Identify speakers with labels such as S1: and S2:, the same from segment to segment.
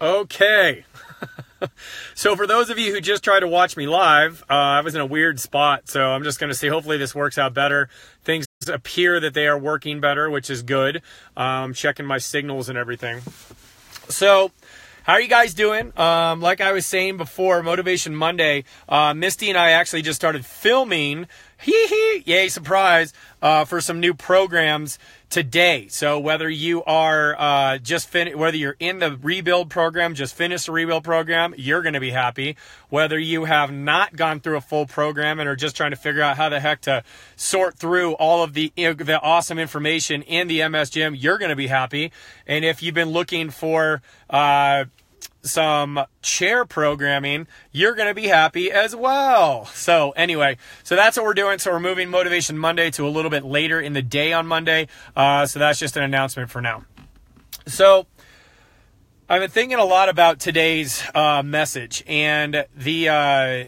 S1: Okay. so for those of you who just tried to watch me live, uh, I was in a weird spot, so I'm just going to see. Hopefully this works out better. Things appear that they are working better, which is good. Um, checking my signals and everything. So. How are you guys doing? Um, like I was saying before, Motivation Monday, uh, Misty and I actually just started filming. Hee hee! Yay, surprise! Uh, for some new programs today. So whether you are uh, just fin- whether you're in the rebuild program, just finished the rebuild program, you're going to be happy. Whether you have not gone through a full program and are just trying to figure out how the heck to sort through all of the the awesome information in the MS Gym, you're going to be happy. And if you've been looking for uh, some chair programming, you're going to be happy as well. So, anyway, so that's what we're doing. So, we're moving Motivation Monday to a little bit later in the day on Monday. Uh, so, that's just an announcement for now. So, I've been thinking a lot about today's uh, message and the, uh,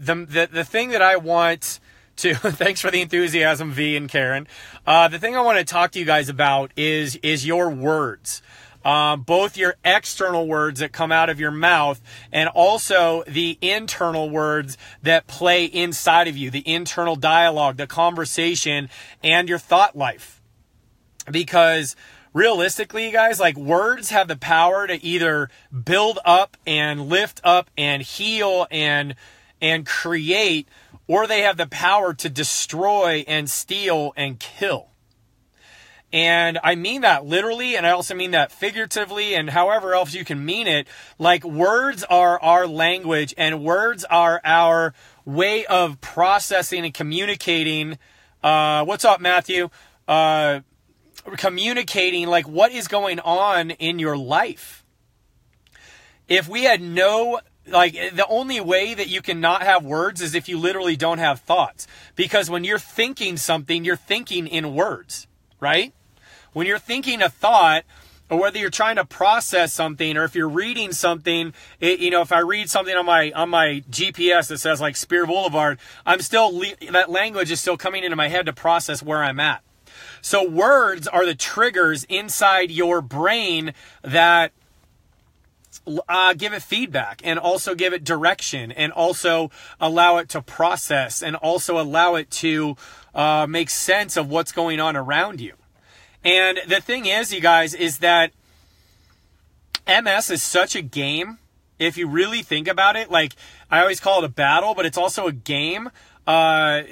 S1: the, the the thing that I want to. thanks for the enthusiasm, V and Karen. Uh, the thing I want to talk to you guys about is is your words um, both your external words that come out of your mouth and also the internal words that play inside of you, the internal dialogue, the conversation, and your thought life. Because realistically, guys, like words have the power to either build up and lift up and heal and and create, or they have the power to destroy and steal and kill. And I mean that literally, and I also mean that figuratively, and however else you can mean it. Like, words are our language, and words are our way of processing and communicating. Uh, what's up, Matthew? Uh, communicating, like, what is going on in your life. If we had no like the only way that you can not have words is if you literally don't have thoughts because when you're thinking something you're thinking in words right when you're thinking a thought, or whether you're trying to process something, or if you're reading something, it, you know, if I read something on my on my GPS that says like Speer Boulevard, I'm still that language is still coming into my head to process where I'm at. So words are the triggers inside your brain that uh, give it feedback and also give it direction and also allow it to process and also allow it to uh, make sense of what's going on around you. And the thing is, you guys, is that MS is such a game. If you really think about it, like I always call it a battle, but it's also a game. Uh,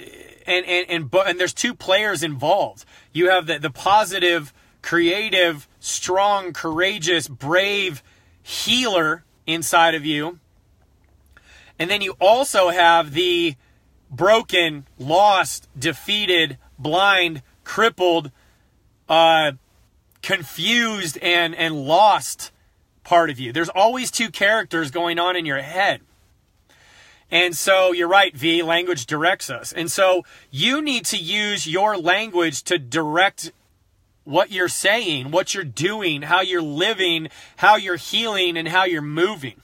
S1: and and and and there's two players involved. You have the the positive, creative, strong, courageous, brave healer inside of you, and then you also have the broken, lost, defeated, blind, crippled, uh, confused and and lost part of you. There's always two characters going on in your head. And so you're right, V, language directs us. And so you need to use your language to direct what you're saying, what you're doing, how you're living, how you're healing, and how you're moving.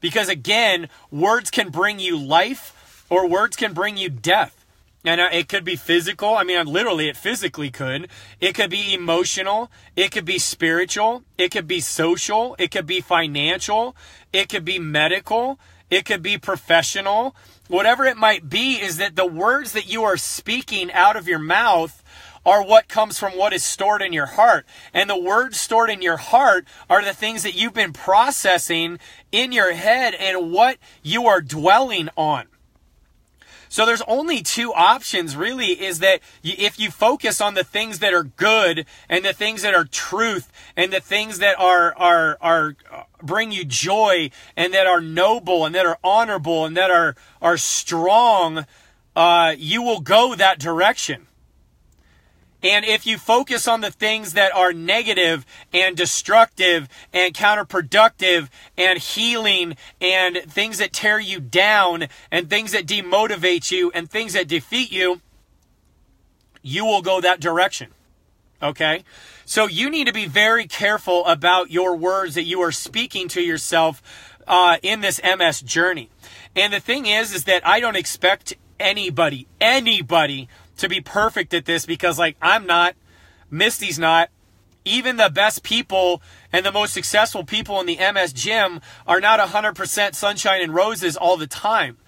S1: Because again, words can bring you life or words can bring you death. And uh, it could be physical. I mean, literally, it physically could. It could be emotional. It could be spiritual. It could be social. It could be financial. It could be medical. It could be professional. Whatever it might be, is that the words that you are speaking out of your mouth are what comes from what is stored in your heart. And the words stored in your heart are the things that you've been processing in your head and what you are dwelling on. So there's only two options really is that if you focus on the things that are good and the things that are truth and the things that are, are, are, uh, bring you joy and that are noble and that are honorable and that are, are strong, uh, you will go that direction. And if you focus on the things that are negative and destructive and counterproductive and healing and things that tear you down and things that demotivate you and things that defeat you, you will go that direction. Okay? So you need to be very careful about your words that you are speaking to yourself uh, in this MS journey. And the thing is, is that I don't expect anybody, anybody to be perfect at this because like I'm not, Misty's not, even the best people and the most successful people in the MS gym are not 100% sunshine and roses all the time.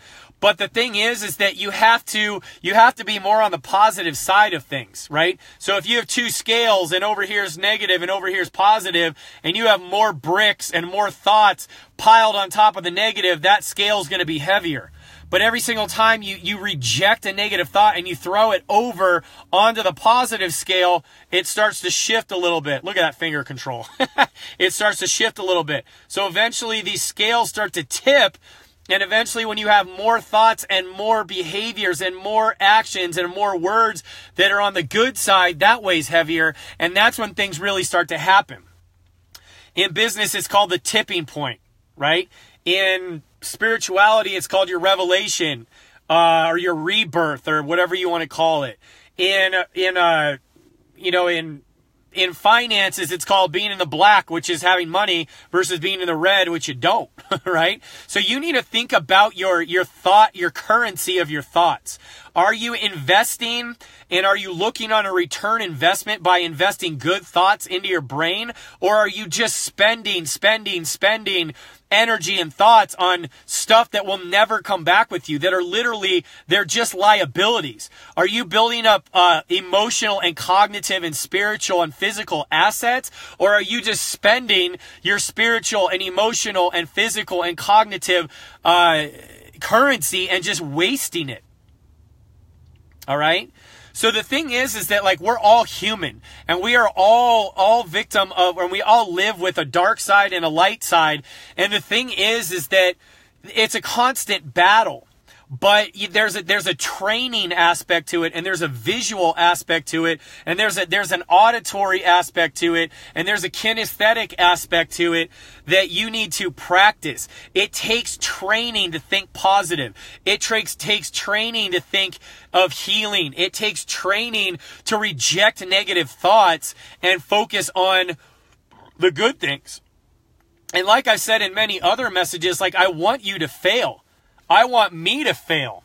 S1: But the thing is, is that you have to, you have to be more on the positive side of things, right? So if you have two scales and over here is negative and over here is positive and you have more bricks and more thoughts piled on top of the negative, that scale is going to be heavier. But every single time you, you reject a negative thought and you throw it over onto the positive scale, it starts to shift a little bit. Look at that finger control. it starts to shift a little bit. So eventually these scales start to tip and eventually, when you have more thoughts and more behaviors and more actions and more words that are on the good side, that weighs heavier. And that's when things really start to happen. In business, it's called the tipping point, right? In spirituality, it's called your revelation uh, or your rebirth or whatever you want to call it. In, in, uh, you know, in in finances, it's called being in the black, which is having money versus being in the red, which you don't, right? So you need to think about your, your thought, your currency of your thoughts. Are you investing and are you looking on a return investment by investing good thoughts into your brain? Or are you just spending, spending, spending energy and thoughts on stuff that will never come back with you that are literally they're just liabilities. Are you building up uh, emotional and cognitive and spiritual and physical assets? Or are you just spending your spiritual and emotional and physical and cognitive uh, currency and just wasting it? All right so the thing is, is that like we're all human and we are all, all victim of, and we all live with a dark side and a light side. And the thing is, is that it's a constant battle but there's a there's a training aspect to it and there's a visual aspect to it and there's a there's an auditory aspect to it and there's a kinesthetic aspect to it that you need to practice. It takes training to think positive. It takes takes training to think of healing. It takes training to reject negative thoughts and focus on the good things. And like I said in many other messages like I want you to fail I want me to fail.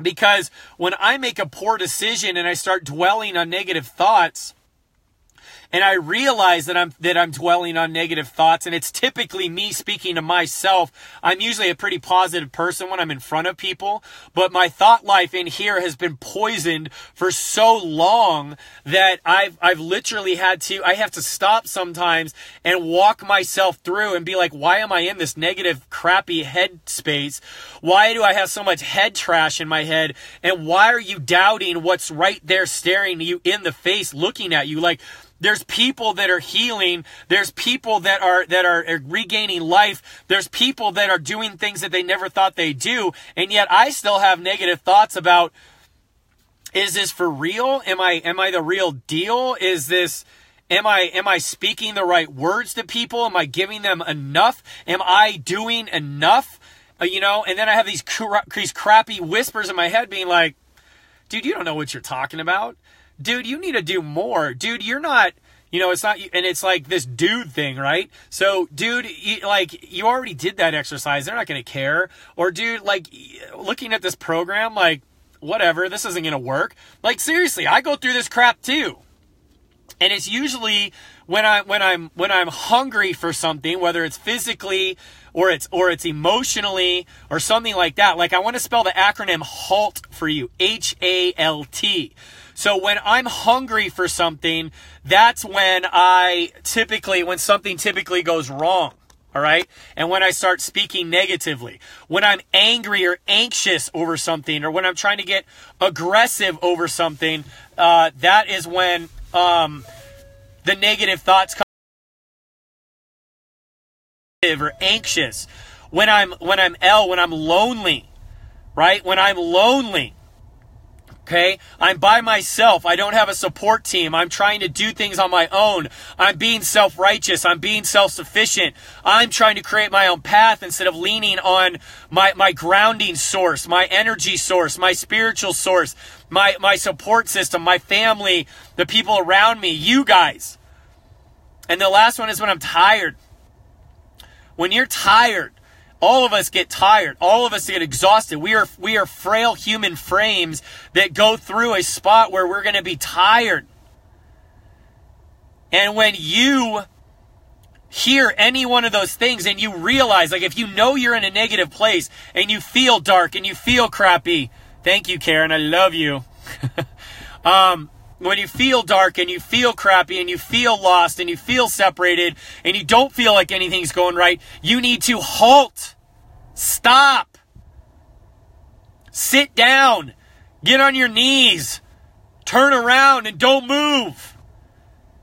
S1: Because when I make a poor decision and I start dwelling on negative thoughts, and I realize that I'm that I'm dwelling on negative thoughts and it's typically me speaking to myself. I'm usually a pretty positive person when I'm in front of people, but my thought life in here has been poisoned for so long that I've I've literally had to I have to stop sometimes and walk myself through and be like, why am I in this negative crappy head space? Why do I have so much head trash in my head? And why are you doubting what's right there staring you in the face looking at you like there's people that are healing. There's people that are that are regaining life. There's people that are doing things that they never thought they'd do. And yet I still have negative thoughts about is this for real? Am I am I the real deal? Is this Am I am I speaking the right words to people? Am I giving them enough? Am I doing enough? Uh, you know, and then I have these these crappy whispers in my head being like, "Dude, you don't know what you're talking about." Dude, you need to do more. Dude, you're not, you know, it's not, and it's like this dude thing, right? So, dude, you, like, you already did that exercise. They're not going to care. Or, dude, like, looking at this program, like, whatever, this isn't going to work. Like, seriously, I go through this crap too. And it's usually when I when I'm when I'm hungry for something, whether it's physically or it's or it's emotionally or something like that. Like I want to spell the acronym HALT for you. H A L T. So when I'm hungry for something, that's when I typically, when something typically goes wrong. All right. And when I start speaking negatively, when I'm angry or anxious over something, or when I'm trying to get aggressive over something, uh, that is when um, the negative thoughts come or anxious. When I'm when I'm L, when I'm lonely, right? When I'm lonely, Okay? I'm by myself. I don't have a support team. I'm trying to do things on my own. I'm being self righteous. I'm being self sufficient. I'm trying to create my own path instead of leaning on my, my grounding source, my energy source, my spiritual source, my, my support system, my family, the people around me, you guys. And the last one is when I'm tired. When you're tired, all of us get tired. All of us get exhausted. We are, we are frail human frames that go through a spot where we're going to be tired. And when you hear any one of those things and you realize, like, if you know you're in a negative place and you feel dark and you feel crappy, thank you, Karen. I love you. um, when you feel dark and you feel crappy and you feel lost and you feel separated and you don't feel like anything's going right, you need to halt. Stop. Sit down. Get on your knees. Turn around and don't move.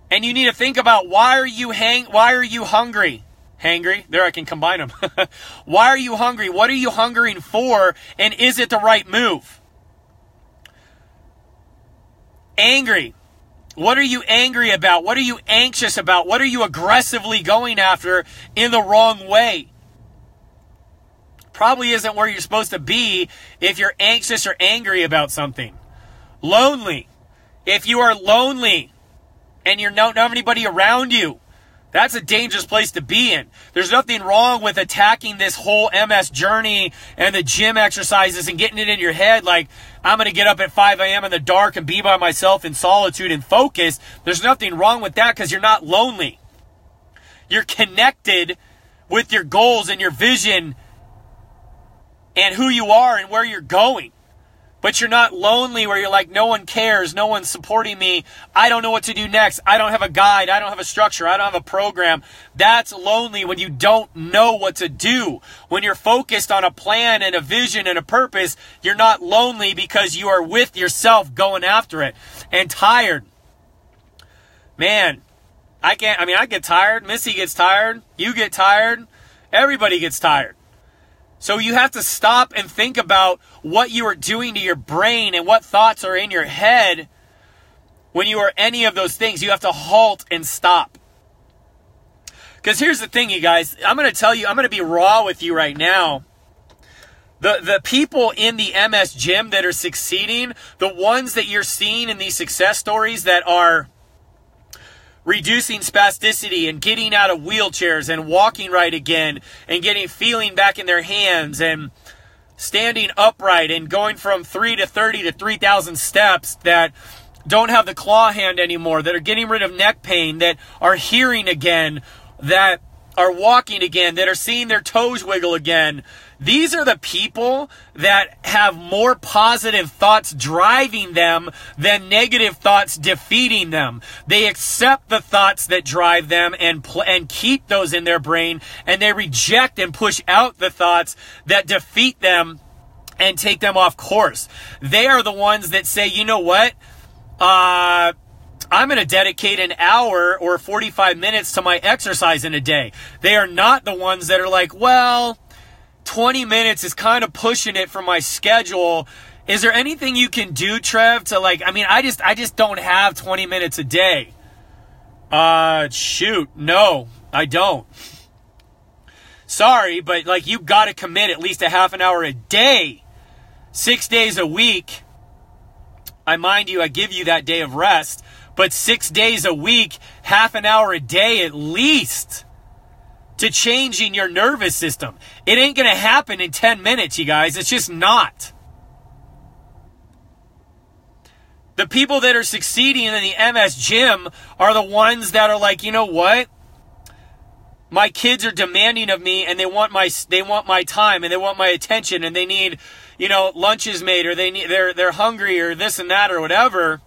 S1: And you need to think about why are you hang why are you hungry? Hangry. There I can combine them. why are you hungry? What are you hungering for? And is it the right move? Angry. What are you angry about? What are you anxious about? What are you aggressively going after in the wrong way? Probably isn't where you're supposed to be if you're anxious or angry about something. Lonely. If you are lonely and you don't have anybody around you, that's a dangerous place to be in. There's nothing wrong with attacking this whole MS journey and the gym exercises and getting it in your head like, I'm going to get up at 5 a.m. in the dark and be by myself in solitude and focus. There's nothing wrong with that because you're not lonely. You're connected with your goals and your vision and who you are and where you're going but you're not lonely where you're like, no one cares, no one's supporting me, I don't know what to do next, I don't have a guide, I don't have a structure, I don't have a program. That's lonely when you don't know what to do. When you're focused on a plan and a vision and a purpose, you're not lonely because you are with yourself going after it and tired. Man, I can't, I mean, I get tired, Misty gets tired, you get tired, everybody gets tired. So you have to stop and think about what you are doing to your brain and what thoughts are in your head when you are any of those things. You have to halt and stop. Because here's the thing, you guys. I'm going to tell you, I'm going to be raw with you right now. The, the people in the MS gym that are succeeding, the ones that you're seeing in these success stories that are reducing spasticity and getting out of wheelchairs and walking right again and getting feeling back in their hands and standing upright and going from 3 to 30 to 3,000 steps that don't have the claw hand anymore, that are getting rid of neck pain, that are hearing again, that are walking again, that are seeing their toes wiggle again, these are the people that have more positive thoughts driving them than negative thoughts defeating them. They accept the thoughts that drive them and pl- and keep those in their brain and they reject and push out the thoughts that defeat them and take them off course. They are the ones that say, "You know what? Uh I'm going to dedicate an hour or 45 minutes to my exercise in a day. They are not the ones that are like, well, 20 minutes is kind of pushing it for my schedule. Is there anything you can do, Trev, to like, I mean, I just, I just don't have 20 minutes a day. Uh, shoot. No, I don't. Sorry, but like, you got to commit at least a half an hour a day, six days a week. I mind you, I give you that day of rest, but six days a week, half an hour a day at least to changing your nervous system. It ain't going to happen in 10 minutes, you guys. It's just not. The people that are succeeding in the MS gym are the ones that are like, you know what? My kids are demanding of me and they want my they want my time and they want my attention and they need, you know, lunches made or they need they're they're hungry or this and that or whatever.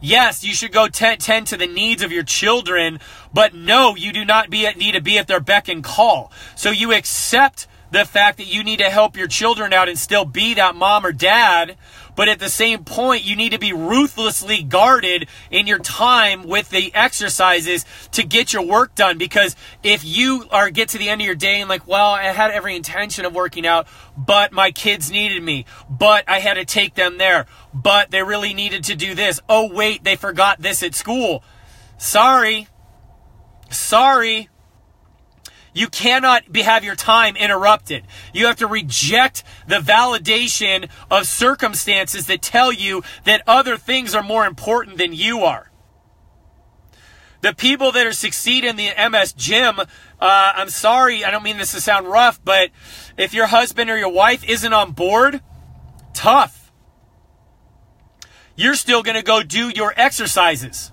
S1: Yes, you should go tend, tend to the needs of your children, but no, you do not be at, need to be at their beck and call. So you accept the fact that you need to help your children out and still be that mom or dad but at the same point, you need to be ruthlessly guarded in your time with the exercises to get your work done. Because if you are get to the end of your day and like, well, I had every intention of working out, but my kids needed me, but I had to take them there, but they really needed to do this. Oh, wait, they forgot this at school. Sorry. Sorry. You cannot be, have your time interrupted. You have to reject the validation of circumstances that tell you that other things are more important than you are. The people that are succeeding in the MS gym, uh, I'm sorry, I don't mean this to sound rough, but if your husband or your wife isn't on board, tough. You're still going to go do your exercises.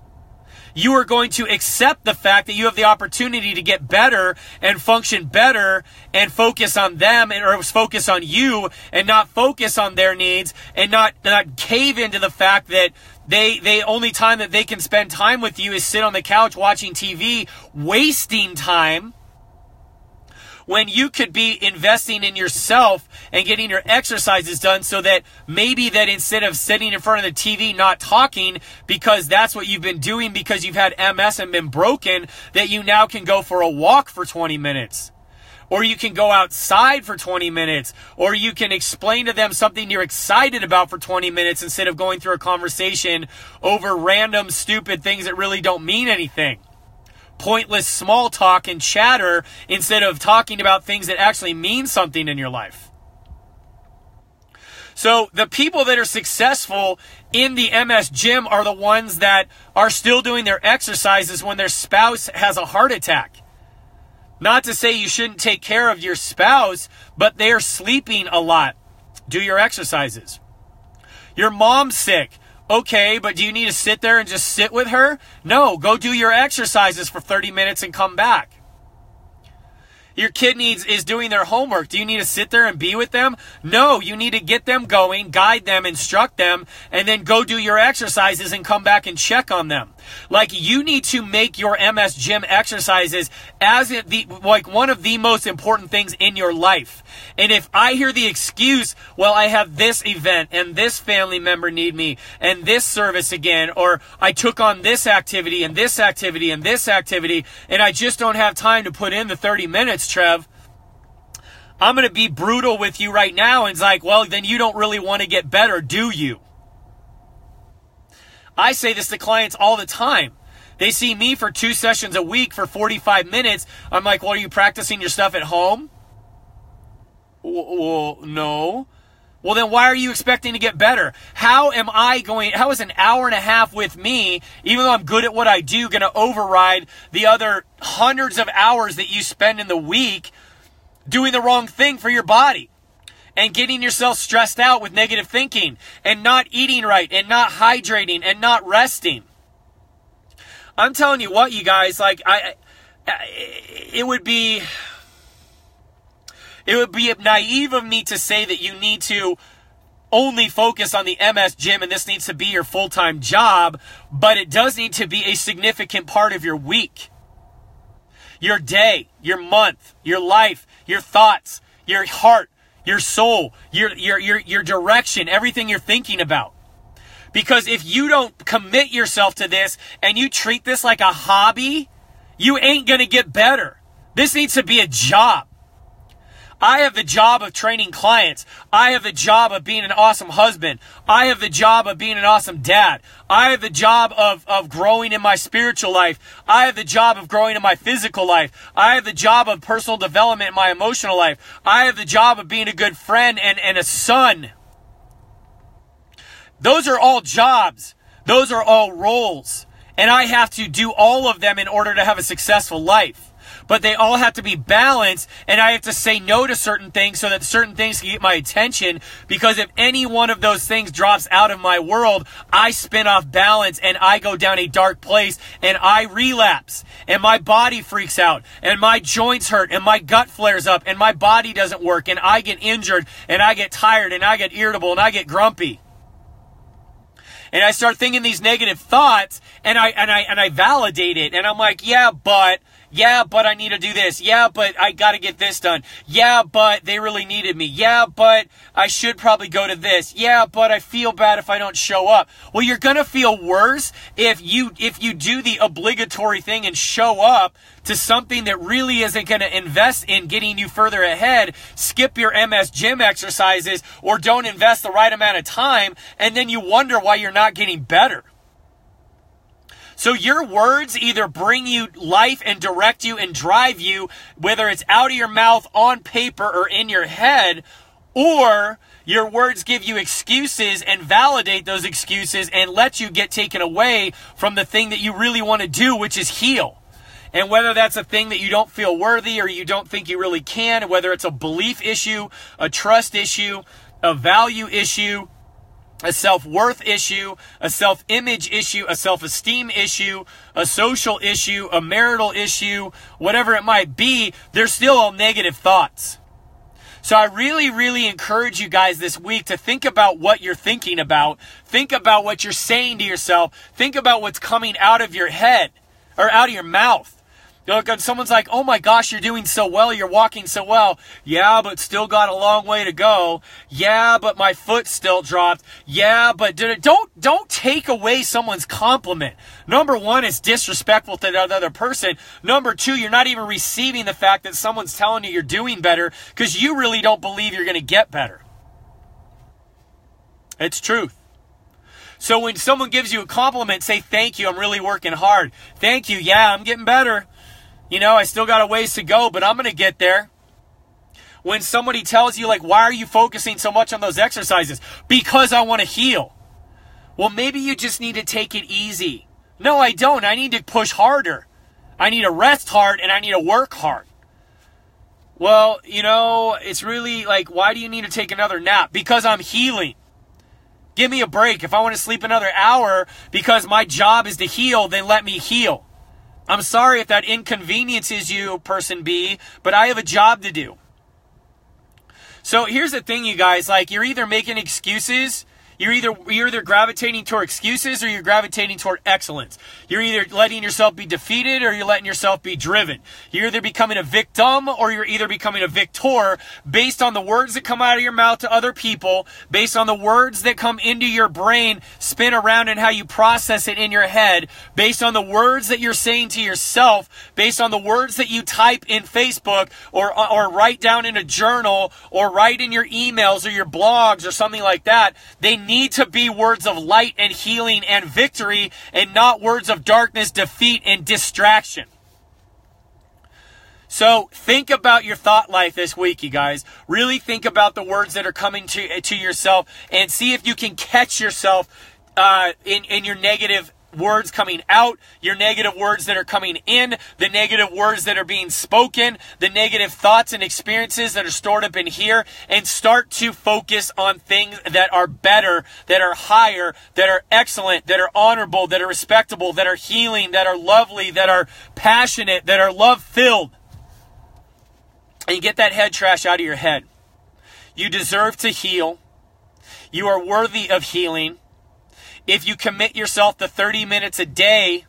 S1: You are going to accept the fact that you have the opportunity to get better and function better and focus on them and or focus on you and not focus on their needs and not not cave into the fact that they they only time that they can spend time with you is sit on the couch watching TV, wasting time when you could be investing in yourself and getting your exercises done so that maybe that instead of sitting in front of the TV not talking because that's what you've been doing because you've had MS and been broken that you now can go for a walk for 20 minutes. Or you can go outside for 20 minutes, or you can explain to them something you're excited about for 20 minutes instead of going through a conversation over random stupid things that really don't mean anything pointless small talk and chatter instead of talking about things that actually mean something in your life. So the people that are successful in the MS gym are the ones that are still doing their exercises when their spouse has a heart attack. Not to say you shouldn't take care of your spouse, but they're sleeping a lot. Do your exercises. Your mom's sick. Okay, but do you need to sit there and just sit with her? No, go do your exercises for 30 minutes and come back. Your kid needs is doing their homework. Do you need to sit there and be with them? No, you need to get them going, guide them, instruct them, and then go do your exercises and come back and check on them. Like you need to make your MS gym exercises as the like one of the most important things in your life. And if I hear the excuse, well, I have this event and this family member need me and this service again, or I took on this activity and this activity and this activity, and I just don't have time to put in the 30 minutes, Trev. I'm going to be brutal with you right now. And it's like, well, then you don't really want to get better, do you? I say this to clients all the time. They see me for two sessions a week for 45 minutes. I'm like, well, are you practicing your stuff at home? Well, no. Well, then why are you expecting to get better? How am I going, how is an hour and a half with me, even though I'm good at what I do, going to override the other hundreds of hours that you spend in the week doing the wrong thing for your body? and getting yourself stressed out with negative thinking and not eating right and not hydrating and not resting. I'm telling you what, you guys, like I, it would be, it would be naive of me to say that you need to only focus on the MS gym and this needs to be your full-time job, but it does need to be a significant part of your week. Your day, your month, your life, your thoughts, your heart, your soul, your, your, your, your direction, everything you're thinking about. Because if you don't commit yourself to this and you treat this like a hobby, you ain't going to get better. This needs to be a job. I have the job of training clients. I have the job of being an awesome husband. I have the job of being an awesome dad. I have the job of, of growing in my spiritual life. I have the job of growing in my physical life. I have the job of personal development in my emotional life. I have the job of being a good friend and, and a son. Those are all jobs. Those are all roles. And I have to do all of them in order to have a successful life but they all have to be balanced and I have to say no to certain things so that certain things can get my attention because if any one of those things drops out of my world, I spin off balance and I go down a dark place and I relapse and my body freaks out and my joints hurt and my gut flares up and my body doesn't work and I get injured and I get tired and I get irritable and I get grumpy. And I start thinking these negative thoughts and I and I and I validate it and I'm like, yeah, but yeah, but I need to do this. Yeah, but I got to get this done. Yeah, but they really needed me. Yeah, but I should probably go to this. Yeah, but I feel bad if I don't show up. Well, you're going to feel worse if you if you do the obligatory thing and show up to something that really isn't going to invest in getting you further ahead. Skip your MS gym exercises or don't invest the right amount of time and then you wonder why you're not getting better. So your words either bring you life and direct you and drive you, whether it's out of your mouth, on paper, or in your head, or your words give you excuses and validate those excuses and let you get taken away from the thing that you really want to do, which is heal. And whether that's a thing that you don't feel worthy or you don't think you really can, whether it's a belief issue, a trust issue, a value issue, a self worth issue, a self image issue, a self esteem issue, a social issue, a marital issue, whatever it might be, they're still all negative thoughts. So I really, really encourage you guys this week to think about what you're thinking about. Think about what you're saying to yourself. Think about what's coming out of your head or out of your mouth. Someone's like, oh my gosh, you're doing so well, you're walking so well. Yeah, but still got a long way to go. Yeah, but my foot still dropped. Yeah, but don't, don't take away someone's compliment. Number one, it's disrespectful to the other person. Number two, you're not even receiving the fact that someone's telling you you're doing better because you really don't believe you're going to get better. It's truth. So when someone gives you a compliment, say, thank you, I'm really working hard. Thank you, yeah, I'm getting better. You know, I still got a ways to go, but I'm going to get there. When somebody tells you, like, why are you focusing so much on those exercises? Because I want to heal. Well, maybe you just need to take it easy. No, I don't. I need to push harder. I need to rest hard and I need to work hard. Well, you know, it's really like, why do you need to take another nap? Because I'm healing. Give me a break. If I want to sleep another hour because my job is to heal, then let me heal. I'm sorry if that inconveniences you, person B, but I have a job to do. So here's the thing, you guys. Like, you're either making excuses you're either you're either gravitating toward excuses or you're gravitating toward excellence. You're either letting yourself be defeated or you're letting yourself be driven. You're either becoming a victim or you're either becoming a victor based on the words that come out of your mouth to other people, based on the words that come into your brain, spin around and how you process it in your head, based on the words that you're saying to yourself, based on the words that you type in Facebook or or write down in a journal or write in your emails or your blogs or something like that. They need to be words of light and healing and victory and not words of darkness, defeat, and distraction. So think about your thought life this week, you guys. Really think about the words that are coming to, to yourself and see if you can catch yourself uh, in, in your negative words coming out, your negative words that are coming in, the negative words that are being spoken, the negative thoughts and experiences that are stored up in here, and start to focus on things that are better, that are higher, that are excellent, that are honorable, that are respectable, that are healing, that are lovely, that are passionate, that are love filled. And get that head trash out of your head. You deserve to heal. You are worthy of healing if you commit yourself to 30 minutes a day,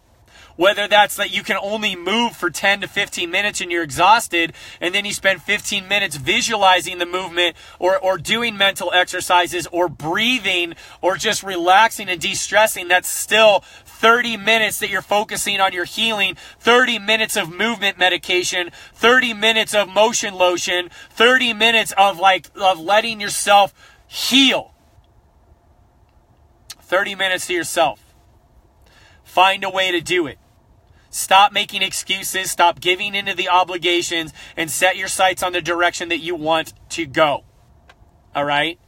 S1: whether that's that you can only move for 10 to 15 minutes and you're exhausted, and then you spend 15 minutes visualizing the movement or, or doing mental exercises or breathing or just relaxing and de stressing, that's still 30 minutes that you're focusing on your healing, 30 minutes of movement medication, 30 minutes of motion lotion, 30 minutes of like, of letting yourself heal. 30 minutes to yourself. Find a way to do it. Stop making excuses, stop giving into the obligations, and set your sights on the direction that you want to go. All right?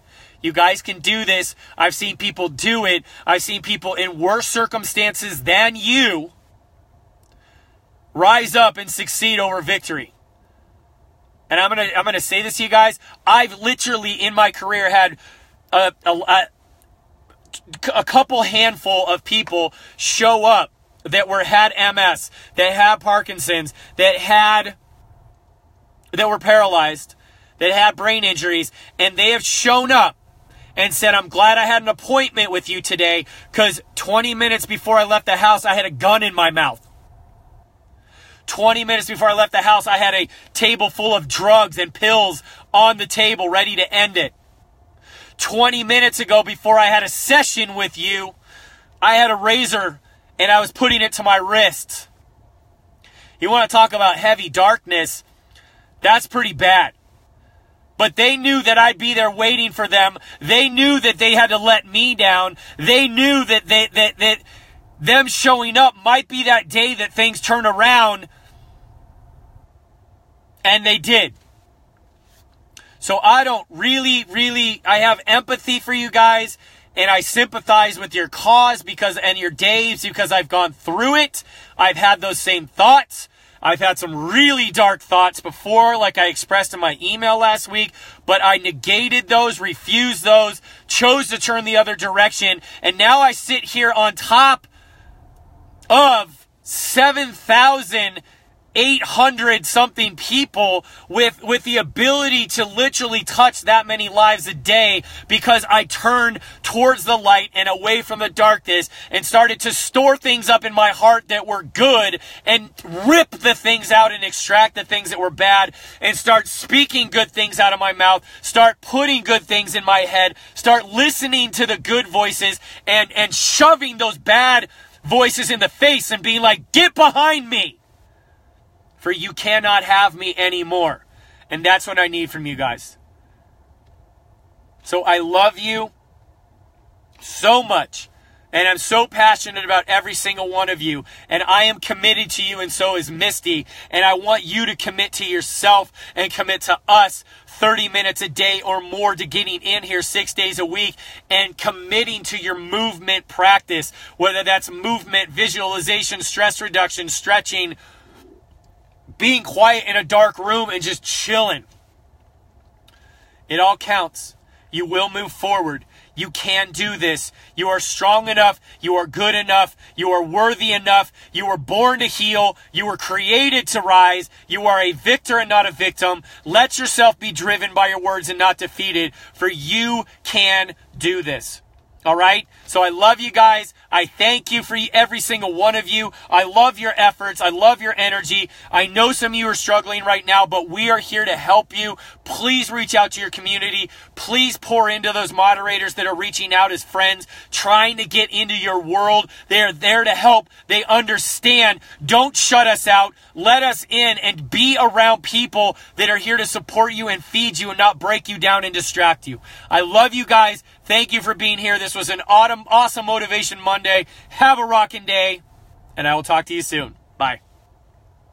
S1: You guys can do this. I've seen people do it. I've seen people in worse circumstances than you rise up and succeed over victory. And I'm gonna I'm gonna say this to you guys. I've literally in my career had a, a a couple handful of people show up that were had MS, that had Parkinson's, that had that were paralyzed, that had brain injuries, and they have shown up and said, I'm glad I had an appointment with you today because 20 minutes before I left the house, I had a gun in my mouth. 20 minutes before I left the house, I had a table full of drugs and pills on the table ready to end it. 20 minutes ago before I had a session with you, I had a razor and I was putting it to my wrist. You want to talk about heavy darkness? That's pretty bad. But they knew that I'd be there waiting for them. They knew that they had to let me down. They knew that they, that, that them showing up might be that day that things turn around. And they did. So I don't really, really, I have empathy for you guys and I sympathize with your cause because, and your days because I've gone through it. I've had those same thoughts. I've had some really dark thoughts before, like I expressed in my email last week, but I negated those, refused those, chose to turn the other direction, and now I sit here on top of 7,000 800 something people with with the ability to literally touch that many lives a day because I turned towards the light and away from the darkness and started to store things up in my heart that were good and rip the things out and extract the things that were bad and start speaking good things out of my mouth start putting good things in my head start listening to the good voices and and shoving those bad voices in the face and being like get behind me for you cannot have me anymore. And that's what I need from you guys. So I love you so much. And I'm so passionate about every single one of you. And I am committed to you, and so is Misty. And I want you to commit to yourself and commit to us 30 minutes a day or more to getting in here six days a week and committing to your movement practice, whether that's movement, visualization, stress reduction, stretching, being quiet in a dark room and just chilling. It all counts. You will move forward. You can do this. You are strong enough. You are good enough. You are worthy enough. You were born to heal. You were created to rise. You are a victor and not a victim. Let yourself be driven by your words and not defeated, for you can do this. All right? So I love you guys. I thank you for every single one of you. I love your efforts. I love your energy. I know some of you are struggling right now, but we are here to help you. Please reach out to your community. Please pour into those moderators that are reaching out as friends, trying to get into your world. They are there to help. They understand. Don't shut us out. Let us in and be around people that are here to support you and feed you and not break you down and distract you. I love you guys. Thank you for being here. This was an autumn, awesome Motivation Monday. Have a rocking day, and I will talk to you soon.